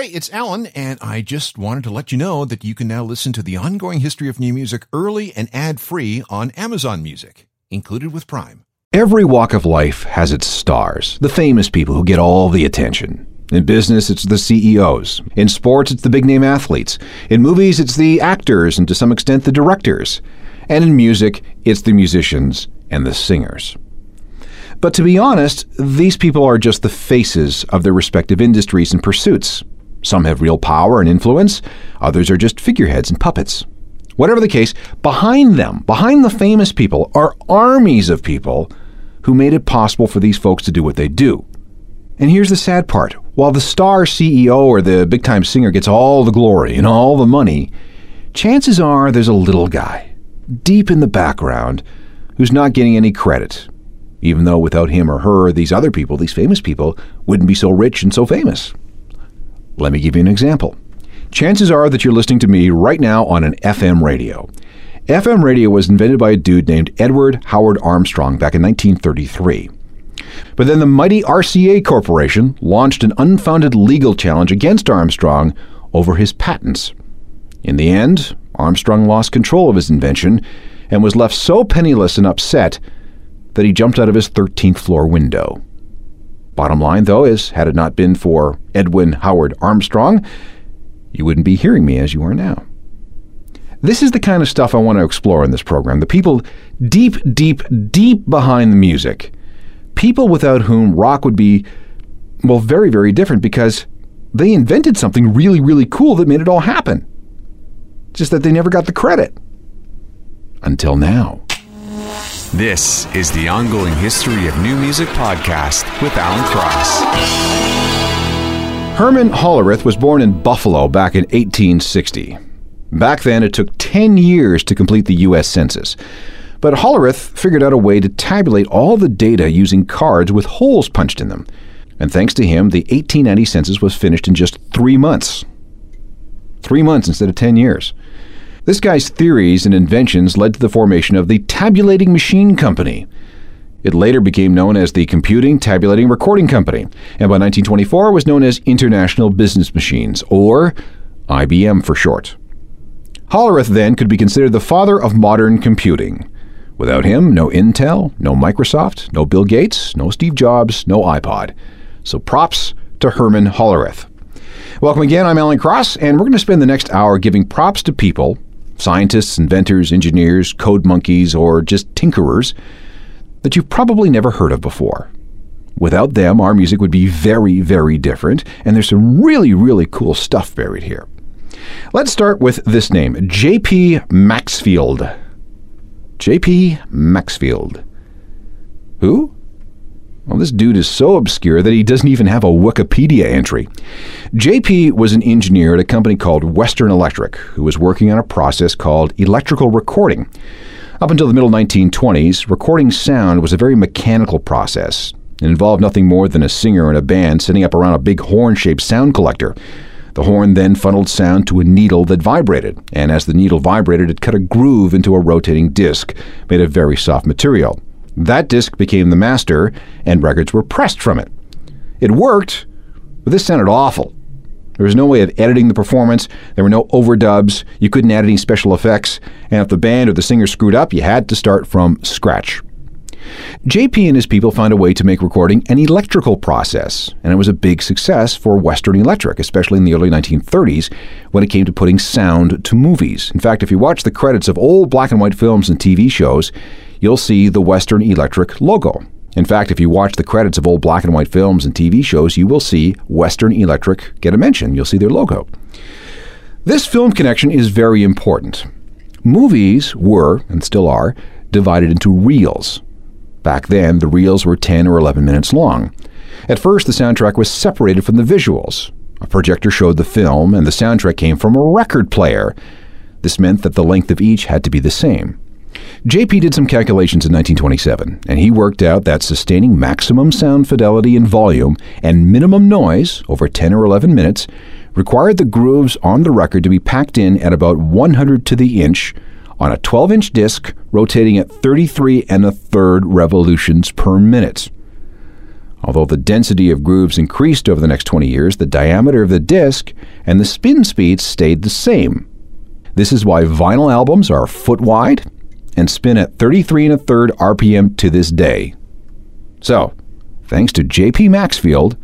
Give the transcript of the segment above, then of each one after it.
Hey, it's Alan, and I just wanted to let you know that you can now listen to the ongoing history of new music early and ad free on Amazon Music, included with Prime. Every walk of life has its stars, the famous people who get all the attention. In business, it's the CEOs. In sports, it's the big name athletes. In movies, it's the actors and to some extent the directors. And in music, it's the musicians and the singers. But to be honest, these people are just the faces of their respective industries and pursuits. Some have real power and influence, others are just figureheads and puppets. Whatever the case, behind them, behind the famous people, are armies of people who made it possible for these folks to do what they do. And here's the sad part while the star CEO or the big time singer gets all the glory and all the money, chances are there's a little guy, deep in the background, who's not getting any credit. Even though without him or her, these other people, these famous people, wouldn't be so rich and so famous. Let me give you an example. Chances are that you're listening to me right now on an FM radio. FM radio was invented by a dude named Edward Howard Armstrong back in 1933. But then the mighty RCA Corporation launched an unfounded legal challenge against Armstrong over his patents. In the end, Armstrong lost control of his invention and was left so penniless and upset that he jumped out of his 13th floor window. Bottom line, though, is had it not been for Edwin Howard Armstrong, you wouldn't be hearing me as you are now. This is the kind of stuff I want to explore in this program. The people deep, deep, deep behind the music. People without whom rock would be, well, very, very different because they invented something really, really cool that made it all happen. Just that they never got the credit. Until now. This is the ongoing history of new music podcast with Alan Cross. Herman Hollerith was born in Buffalo back in 1860. Back then, it took 10 years to complete the U.S. Census. But Hollerith figured out a way to tabulate all the data using cards with holes punched in them. And thanks to him, the 1890 census was finished in just three months. Three months instead of 10 years. This guy's theories and inventions led to the formation of the Tabulating Machine Company. It later became known as the Computing Tabulating Recording Company, and by 1924 was known as International Business Machines, or IBM for short. Hollerith then could be considered the father of modern computing. Without him, no Intel, no Microsoft, no Bill Gates, no Steve Jobs, no iPod. So props to Herman Hollerith. Welcome again. I'm Alan Cross, and we're going to spend the next hour giving props to people scientists, inventors, engineers, code monkeys, or just tinkerers that you've probably never heard of before. Without them, our music would be very, very different, and there's some really, really cool stuff buried here. Let's start with this name J.P. Maxfield. J.P. Maxfield. Who? Well, this dude is so obscure that he doesn't even have a Wikipedia entry. JP was an engineer at a company called Western Electric who was working on a process called electrical recording. Up until the middle 1920s, recording sound was a very mechanical process. It involved nothing more than a singer and a band sitting up around a big horn shaped sound collector. The horn then funneled sound to a needle that vibrated, and as the needle vibrated, it cut a groove into a rotating disc made of very soft material. That disc became the master, and records were pressed from it. It worked, but this sounded awful. There was no way of editing the performance. There were no overdubs. You couldn't add any special effects. And if the band or the singer screwed up, you had to start from scratch. JP and his people found a way to make recording an electrical process, and it was a big success for Western Electric, especially in the early 1930s when it came to putting sound to movies. In fact, if you watch the credits of old black and white films and TV shows, you'll see the Western Electric logo. In fact, if you watch the credits of old black and white films and TV shows, you will see Western Electric get a mention. You'll see their logo. This film connection is very important. Movies were, and still are, divided into reels. Back then, the reels were 10 or 11 minutes long. At first, the soundtrack was separated from the visuals. A projector showed the film, and the soundtrack came from a record player. This meant that the length of each had to be the same. JP did some calculations in 1927, and he worked out that sustaining maximum sound fidelity and volume and minimum noise over 10 or 11 minutes required the grooves on the record to be packed in at about 100 to the inch on a 12 inch disc rotating at 33 and a third revolutions per minute. Although the density of grooves increased over the next 20 years, the diameter of the disc and the spin speed stayed the same. This is why vinyl albums are foot wide and spin at 33 and a third RPM to this day. So, thanks to JP Maxfield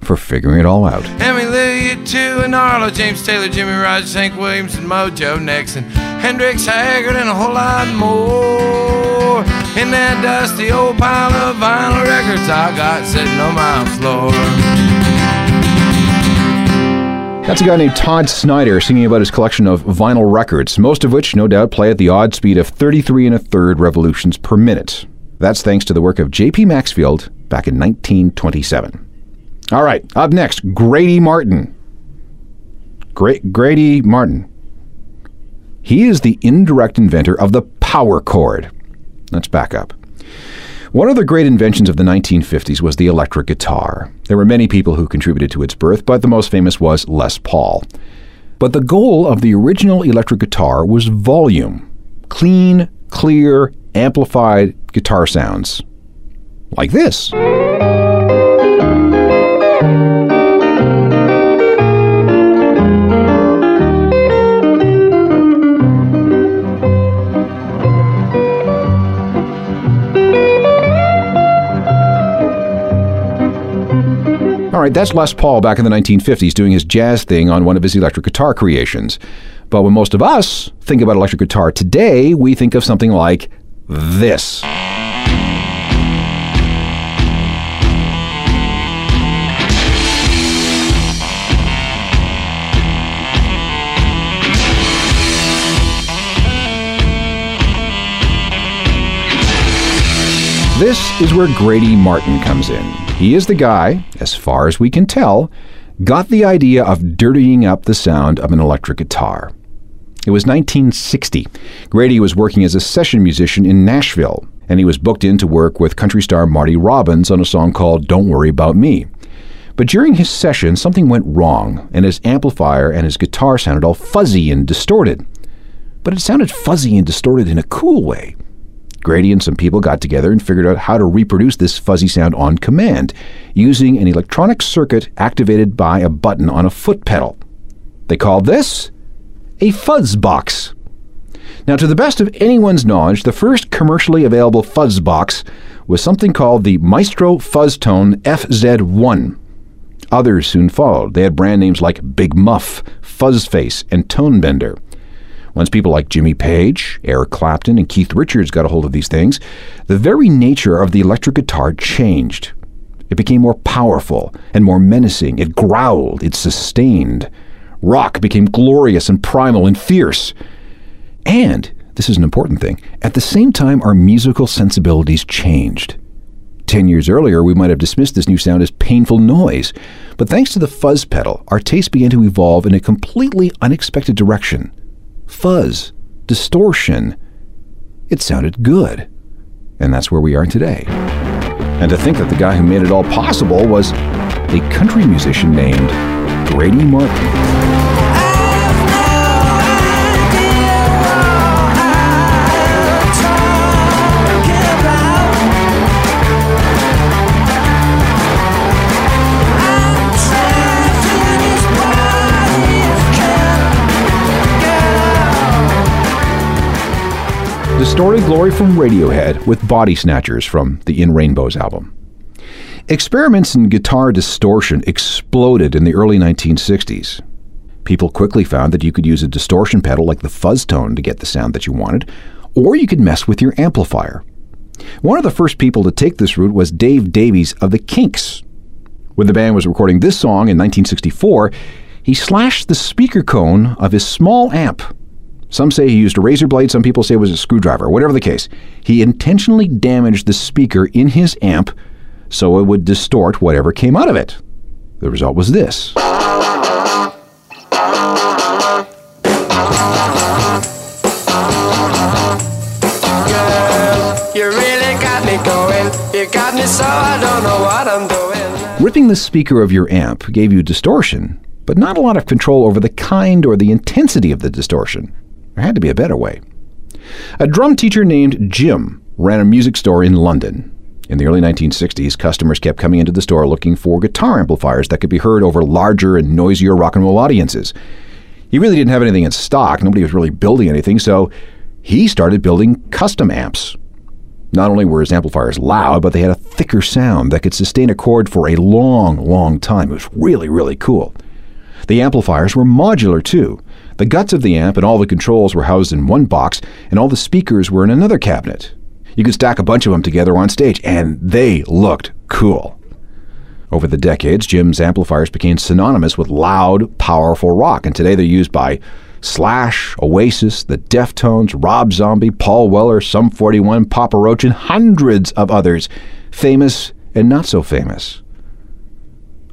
for figuring it all out. Emmylou and Arlo, James Taylor, Jimmie Rodgers, Hank Williams, and Mojo Nixon, Hendrix Haggard, and a whole lot more. In that dusty old pile of vinyl records I got sitting on my floor. That's a guy named Todd Snider singing about his collection of vinyl records, most of which, no doubt, play at the odd speed of 33 and a third revolutions per minute. That's thanks to the work of J.P. Maxfield back in 1927. All right, up next, Grady Martin. Gra- Grady Martin. He is the indirect inventor of the power chord. Let's back up. One of the great inventions of the 1950s was the electric guitar. There were many people who contributed to its birth, but the most famous was Les Paul. But the goal of the original electric guitar was volume clean, clear, amplified guitar sounds. Like this. That's Les Paul back in the 1950s doing his jazz thing on one of his electric guitar creations. But when most of us think about electric guitar today, we think of something like this. This is where Grady Martin comes in. He is the guy, as far as we can tell, got the idea of dirtying up the sound of an electric guitar. It was 1960. Grady was working as a session musician in Nashville, and he was booked in to work with country star Marty Robbins on a song called Don't Worry About Me. But during his session, something went wrong, and his amplifier and his guitar sounded all fuzzy and distorted. But it sounded fuzzy and distorted in a cool way. Grady and some people got together and figured out how to reproduce this fuzzy sound on command using an electronic circuit activated by a button on a foot pedal. They called this a fuzz box. Now, to the best of anyone's knowledge, the first commercially available fuzz box was something called the Maestro Fuzztone FZ1. Others soon followed. They had brand names like Big Muff, Fuzzface, and Tonebender. Once people like Jimmy Page, Eric Clapton, and Keith Richards got a hold of these things, the very nature of the electric guitar changed. It became more powerful and more menacing. It growled, it sustained. Rock became glorious and primal and fierce. And, this is an important thing, at the same time, our musical sensibilities changed. Ten years earlier, we might have dismissed this new sound as painful noise, but thanks to the fuzz pedal, our taste began to evolve in a completely unexpected direction fuzz, distortion. It sounded good. And that's where we are today. And to think that the guy who made it all possible was a country musician named Grady Martin. Distorted Glory from Radiohead with Body Snatchers from the In Rainbows album. Experiments in guitar distortion exploded in the early 1960s. People quickly found that you could use a distortion pedal like the fuzz tone to get the sound that you wanted, or you could mess with your amplifier. One of the first people to take this route was Dave Davies of the Kinks. When the band was recording this song in 1964, he slashed the speaker cone of his small amp some say he used a razor blade, some people say it was a screwdriver. Whatever the case, he intentionally damaged the speaker in his amp so it would distort whatever came out of it. The result was this. Ripping the speaker of your amp gave you distortion, but not a lot of control over the kind or the intensity of the distortion. There had to be a better way. A drum teacher named Jim ran a music store in London. In the early 1960s, customers kept coming into the store looking for guitar amplifiers that could be heard over larger and noisier rock and roll audiences. He really didn't have anything in stock. Nobody was really building anything, so he started building custom amps. Not only were his amplifiers loud, but they had a thicker sound that could sustain a chord for a long, long time. It was really, really cool. The amplifiers were modular too. The guts of the amp and all the controls were housed in one box, and all the speakers were in another cabinet. You could stack a bunch of them together on stage, and they looked cool. Over the decades, Jim's amplifiers became synonymous with loud, powerful rock, and today they're used by Slash, Oasis, The Deftones, Rob Zombie, Paul Weller, Sum 41, Papa Roach, and hundreds of others, famous and not so famous.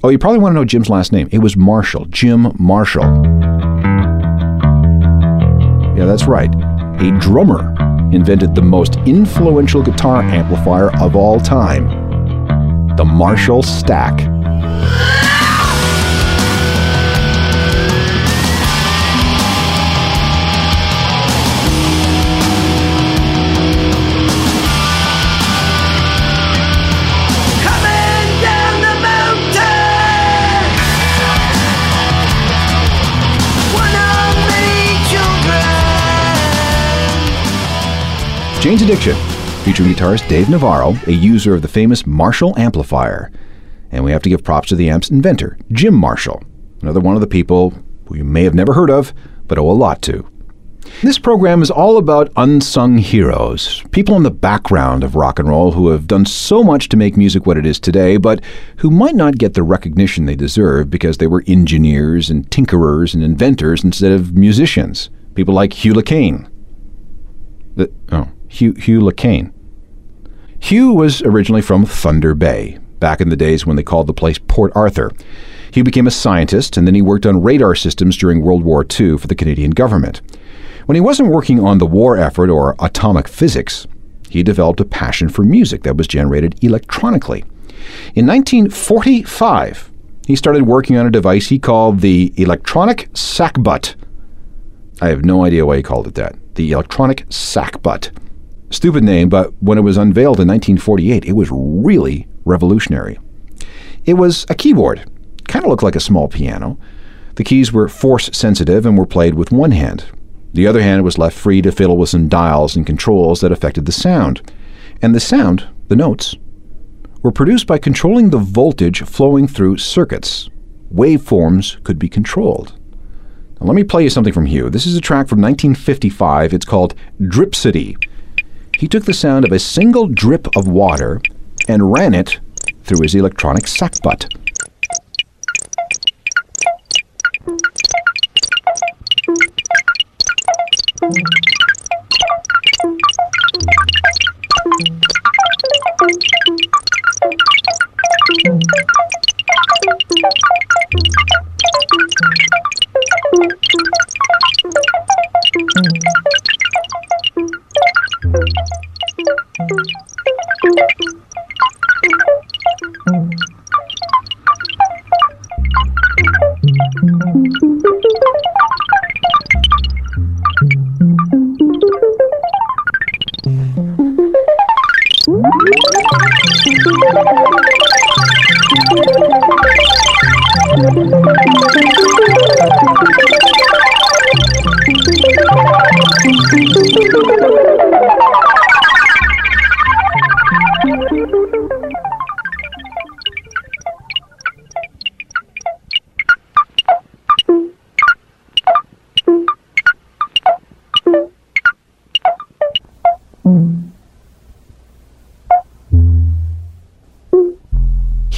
Oh, you probably want to know Jim's last name. It was Marshall, Jim Marshall. Yeah, that's right. A drummer invented the most influential guitar amplifier of all time the Marshall Stack. Jane's Addiction, featuring guitarist Dave Navarro, a user of the famous Marshall amplifier. And we have to give props to the amp's inventor, Jim Marshall, another one of the people who you may have never heard of, but owe a lot to. This program is all about unsung heroes, people in the background of rock and roll who have done so much to make music what it is today, but who might not get the recognition they deserve because they were engineers and tinkerers and inventors instead of musicians. People like Hugh Le Caine. The, oh, Hugh, Hugh. Hugh was originally from Thunder Bay, back in the days when they called the place Port Arthur. Hugh became a scientist and then he worked on radar systems during World War II for the Canadian government. When he wasn't working on the war effort or atomic physics, he developed a passion for music that was generated electronically. In 1945, he started working on a device he called the electronic sackbut. I have no idea why he called it that. The electronic sackbut. Stupid name, but when it was unveiled in 1948, it was really revolutionary. It was a keyboard, kind of looked like a small piano. The keys were force sensitive and were played with one hand. The other hand was left free to fiddle with some dials and controls that affected the sound. And the sound, the notes, were produced by controlling the voltage flowing through circuits. Waveforms could be controlled. Now, let me play you something from Hugh. This is a track from 1955. It's called Dripsody. He took the sound of a single drip of water and ran it through his electronic sackbut.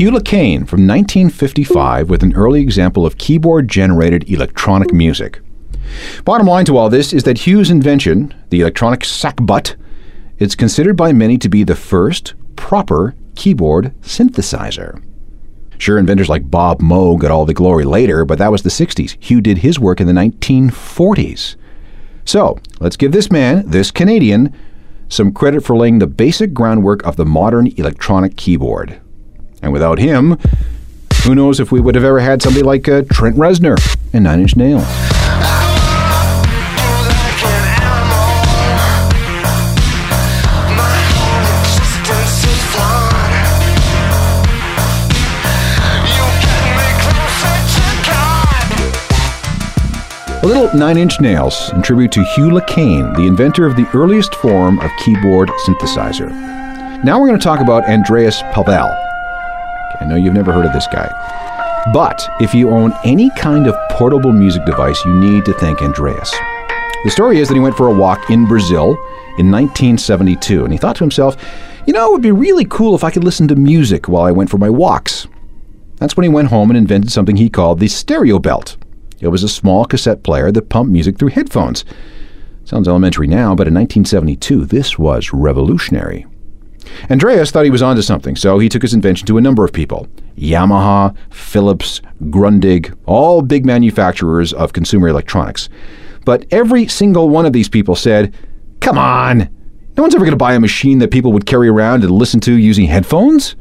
Hugh Le Caine from 1955 with an early example of keyboard generated electronic music. Bottom line to all this is that Hugh's invention, the electronic sackbut, is considered by many to be the first proper keyboard synthesizer. Sure, inventors like Bob Moog got all the glory later, but that was the 60s. Hugh did his work in the 1940s. So, let's give this man, this Canadian, some credit for laying the basic groundwork of the modern electronic keyboard. And without him, who knows if we would have ever had somebody like uh, Trent Reznor and Nine Inch Nails. A little Nine Inch Nails in tribute to Hugh Le Caine, the inventor of the earliest form of keyboard synthesizer. Now we're going to talk about Andreas Pavel, I know you've never heard of this guy. But if you own any kind of portable music device, you need to thank Andreas. The story is that he went for a walk in Brazil in 1972, and he thought to himself, you know, it would be really cool if I could listen to music while I went for my walks. That's when he went home and invented something he called the stereo belt. It was a small cassette player that pumped music through headphones. Sounds elementary now, but in 1972, this was revolutionary. Andreas thought he was onto something, so he took his invention to a number of people Yamaha, Philips, Grundig, all big manufacturers of consumer electronics. But every single one of these people said, Come on! No one's ever going to buy a machine that people would carry around and listen to using headphones?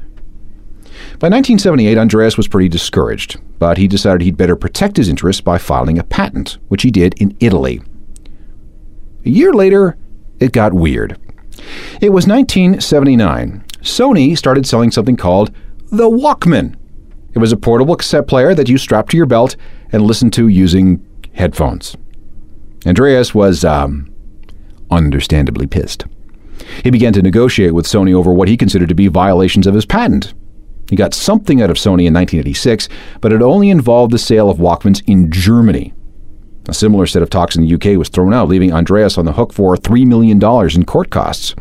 By 1978, Andreas was pretty discouraged, but he decided he'd better protect his interests by filing a patent, which he did in Italy. A year later, it got weird. It was 1979. Sony started selling something called the Walkman. It was a portable cassette player that you strapped to your belt and listened to using headphones. Andreas was um, understandably pissed. He began to negotiate with Sony over what he considered to be violations of his patent. He got something out of Sony in 1986, but it only involved the sale of Walkmans in Germany. A similar set of talks in the UK was thrown out, leaving Andreas on the hook for $3 million in court costs.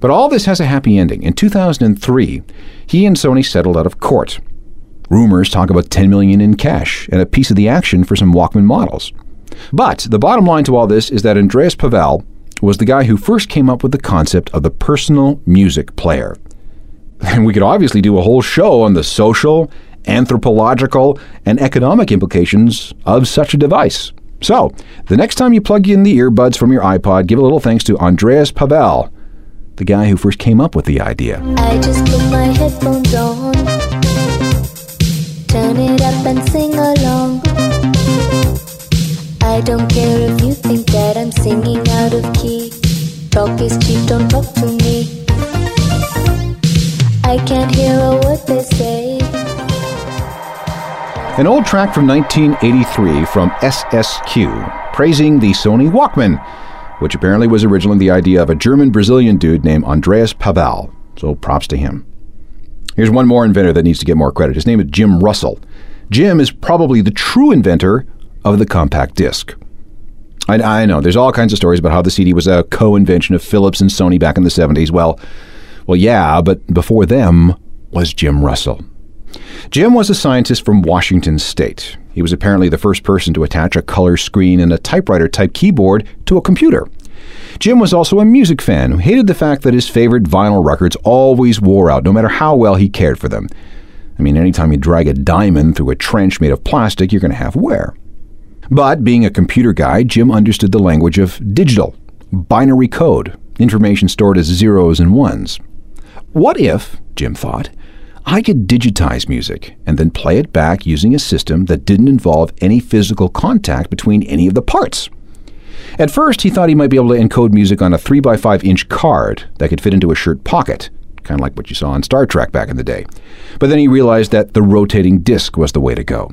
But all this has a happy ending. In 2003, he and Sony settled out of court. Rumors talk about 10 million in cash and a piece of the action for some Walkman models. But the bottom line to all this is that Andreas Pavel was the guy who first came up with the concept of the personal music player. And we could obviously do a whole show on the social, anthropological, and economic implications of such a device. So, the next time you plug in the earbuds from your iPod, give a little thanks to Andreas Pavel, the guy who first came up with the idea. I just put my headphones on, turn it up and sing along. I don't care if you think that I'm singing out of key. Talk is cheap, don't talk to me. I can't hear a word they say. An old track from 1983 from SSQ praising the Sony Walkman, which apparently was originally the idea of a German Brazilian dude named Andreas Pavel. So props to him. Here's one more inventor that needs to get more credit. His name is Jim Russell. Jim is probably the true inventor of the compact disc. I, I know there's all kinds of stories about how the CD was a co-invention of Philips and Sony back in the 70s. Well, well, yeah, but before them was Jim Russell. Jim was a scientist from Washington State. He was apparently the first person to attach a color screen and a typewriter type keyboard to a computer. Jim was also a music fan who hated the fact that his favorite vinyl records always wore out, no matter how well he cared for them. I mean, anytime you drag a diamond through a trench made of plastic, you're going to have wear. But being a computer guy, Jim understood the language of digital, binary code, information stored as zeros and ones. What if, Jim thought, I could digitize music and then play it back using a system that didn't involve any physical contact between any of the parts. At first, he thought he might be able to encode music on a 3x5 inch card that could fit into a shirt pocket, kind of like what you saw on Star Trek back in the day. But then he realized that the rotating disc was the way to go.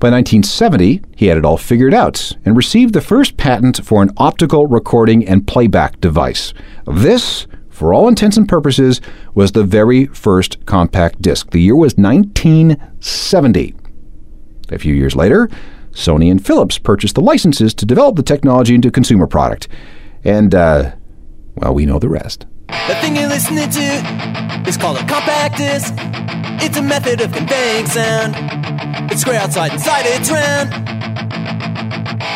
By 1970, he had it all figured out and received the first patent for an optical recording and playback device. This for all intents and purposes, was the very first compact disc. The year was 1970. A few years later, Sony and Philips purchased the licenses to develop the technology into a consumer product. And, uh, well, we know the rest. The thing you're listening to is called a compact disc. It's a method of conveying sound. It's square outside, inside it's round.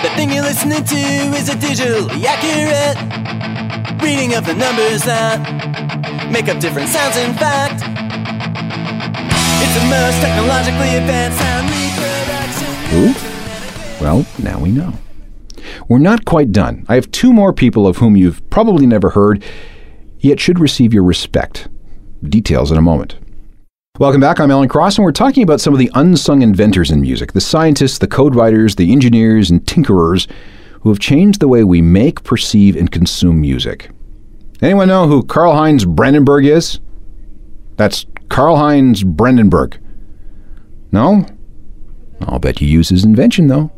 The thing you're listening to is a digitally accurate reading of the numbers that make up different sounds. In fact, it's the most technologically advanced sound reproduction. Ooh. Well, now we know. We're not quite done. I have two more people of whom you've probably never heard, yet should receive your respect. Details in a moment. Welcome back. I'm Alan Cross, and we're talking about some of the unsung inventors in music the scientists, the code writers, the engineers, and tinkerers who have changed the way we make, perceive, and consume music. Anyone know who Karlheinz Brandenburg is? That's Karlheinz Brandenburg. No? I'll bet you use his invention, though.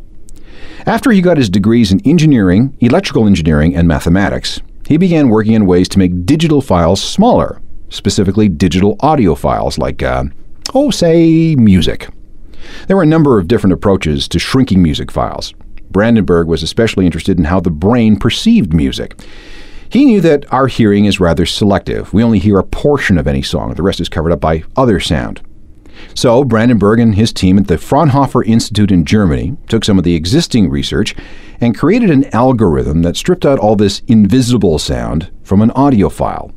After he got his degrees in engineering, electrical engineering, and mathematics, he began working on ways to make digital files smaller, specifically digital audio files like, uh, oh, say, music. There were a number of different approaches to shrinking music files. Brandenburg was especially interested in how the brain perceived music. He knew that our hearing is rather selective. We only hear a portion of any song, the rest is covered up by other sound. So, Brandenburg and his team at the Fraunhofer Institute in Germany took some of the existing research and created an algorithm that stripped out all this invisible sound from an audio file.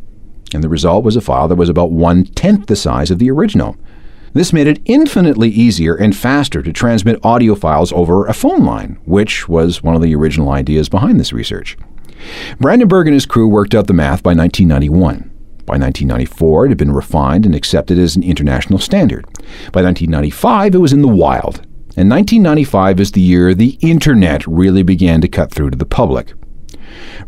And the result was a file that was about one tenth the size of the original. This made it infinitely easier and faster to transmit audio files over a phone line, which was one of the original ideas behind this research. Brandenburg and his crew worked out the math by 1991. By 1994, it had been refined and accepted as an international standard. By 1995, it was in the wild. And 1995 is the year the internet really began to cut through to the public.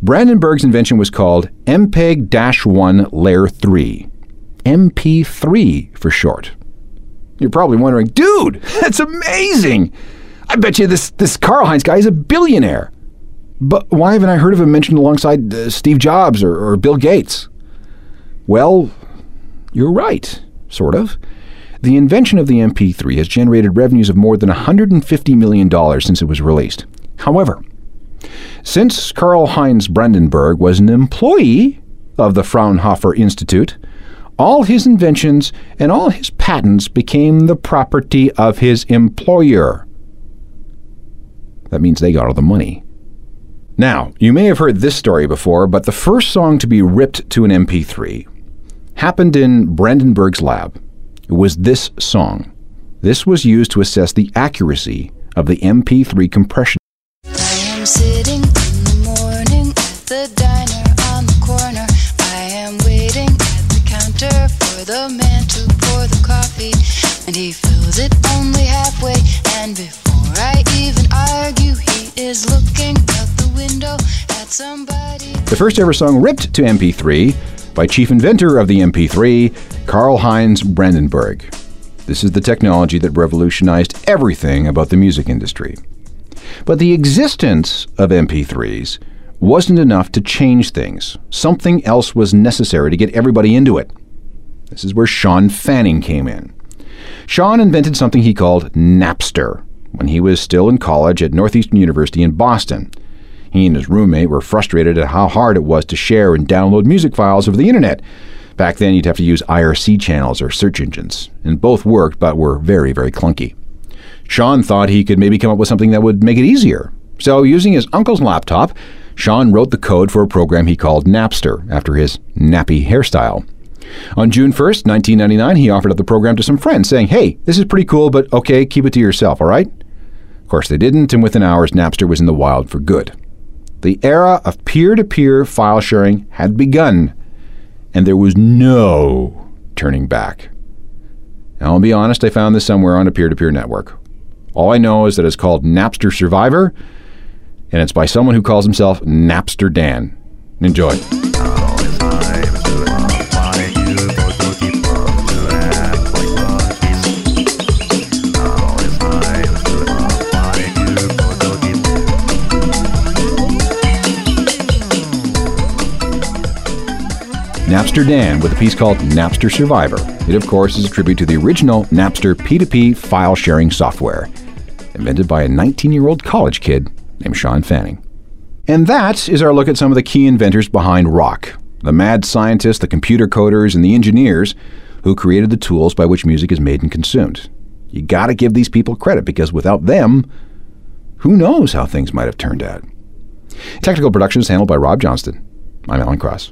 Brandenburg's invention was called MPEG 1 Layer 3. MP3 for short. You're probably wondering, dude, that's amazing! I bet you this, this Karlheinz guy is a billionaire. But why haven't I heard of him mentioned alongside uh, Steve Jobs or, or Bill Gates? Well, you're right, sort of. The invention of the MP3 has generated revenues of more than $150 million since it was released. However, since Karlheinz Brandenburg was an employee of the Fraunhofer Institute, all his inventions and all his patents became the property of his employer. That means they got all the money. Now, you may have heard this story before, but the first song to be ripped to an MP3 happened in Brandenburg's lab. It was this song. This was used to assess the accuracy of the MP3 compression. And he it only halfway. And before I even argue, he is looking out the window at somebody. The first ever song ripped to MP3 by chief inventor of the MP3, Karlheinz Brandenburg. This is the technology that revolutionized everything about the music industry. But the existence of MP3s wasn't enough to change things. Something else was necessary to get everybody into it. This is where Shawn Fanning came in. Shawn invented something he called Napster when he was still in college at Northeastern University in Boston. He and his roommate were frustrated at how hard it was to share and download music files over the internet. Back then, you'd have to use IRC channels or search engines, and both worked but were very, very clunky. Shawn thought he could maybe come up with something that would make it easier. So, using his uncle's laptop, Shawn wrote the code for a program he called Napster after his nappy hairstyle. On June 1st, 1999, he offered up the program to some friends, saying, Hey, this is pretty cool, but okay, keep it to yourself, all right? Of course, they didn't, and within hours, Napster was in the wild for good. The era of peer to peer file sharing had begun, and there was no turning back. Now, I'll be honest, I found this somewhere on a peer to peer network. All I know is that it's called Napster Survivor, and it's by someone who calls himself Napster Dan. Enjoy. Napster Dan with a piece called Napster Survivor. It, of course, is a tribute to the original Napster P2P file sharing software, invented by a 19 year old college kid named Shawn Fanning. And that is our look at some of the key inventors behind rock the mad scientists, the computer coders, and the engineers who created the tools by which music is made and consumed. You gotta give these people credit because without them, who knows how things might have turned out. Technical production is handled by Rob Johnston. I'm Alan Cross.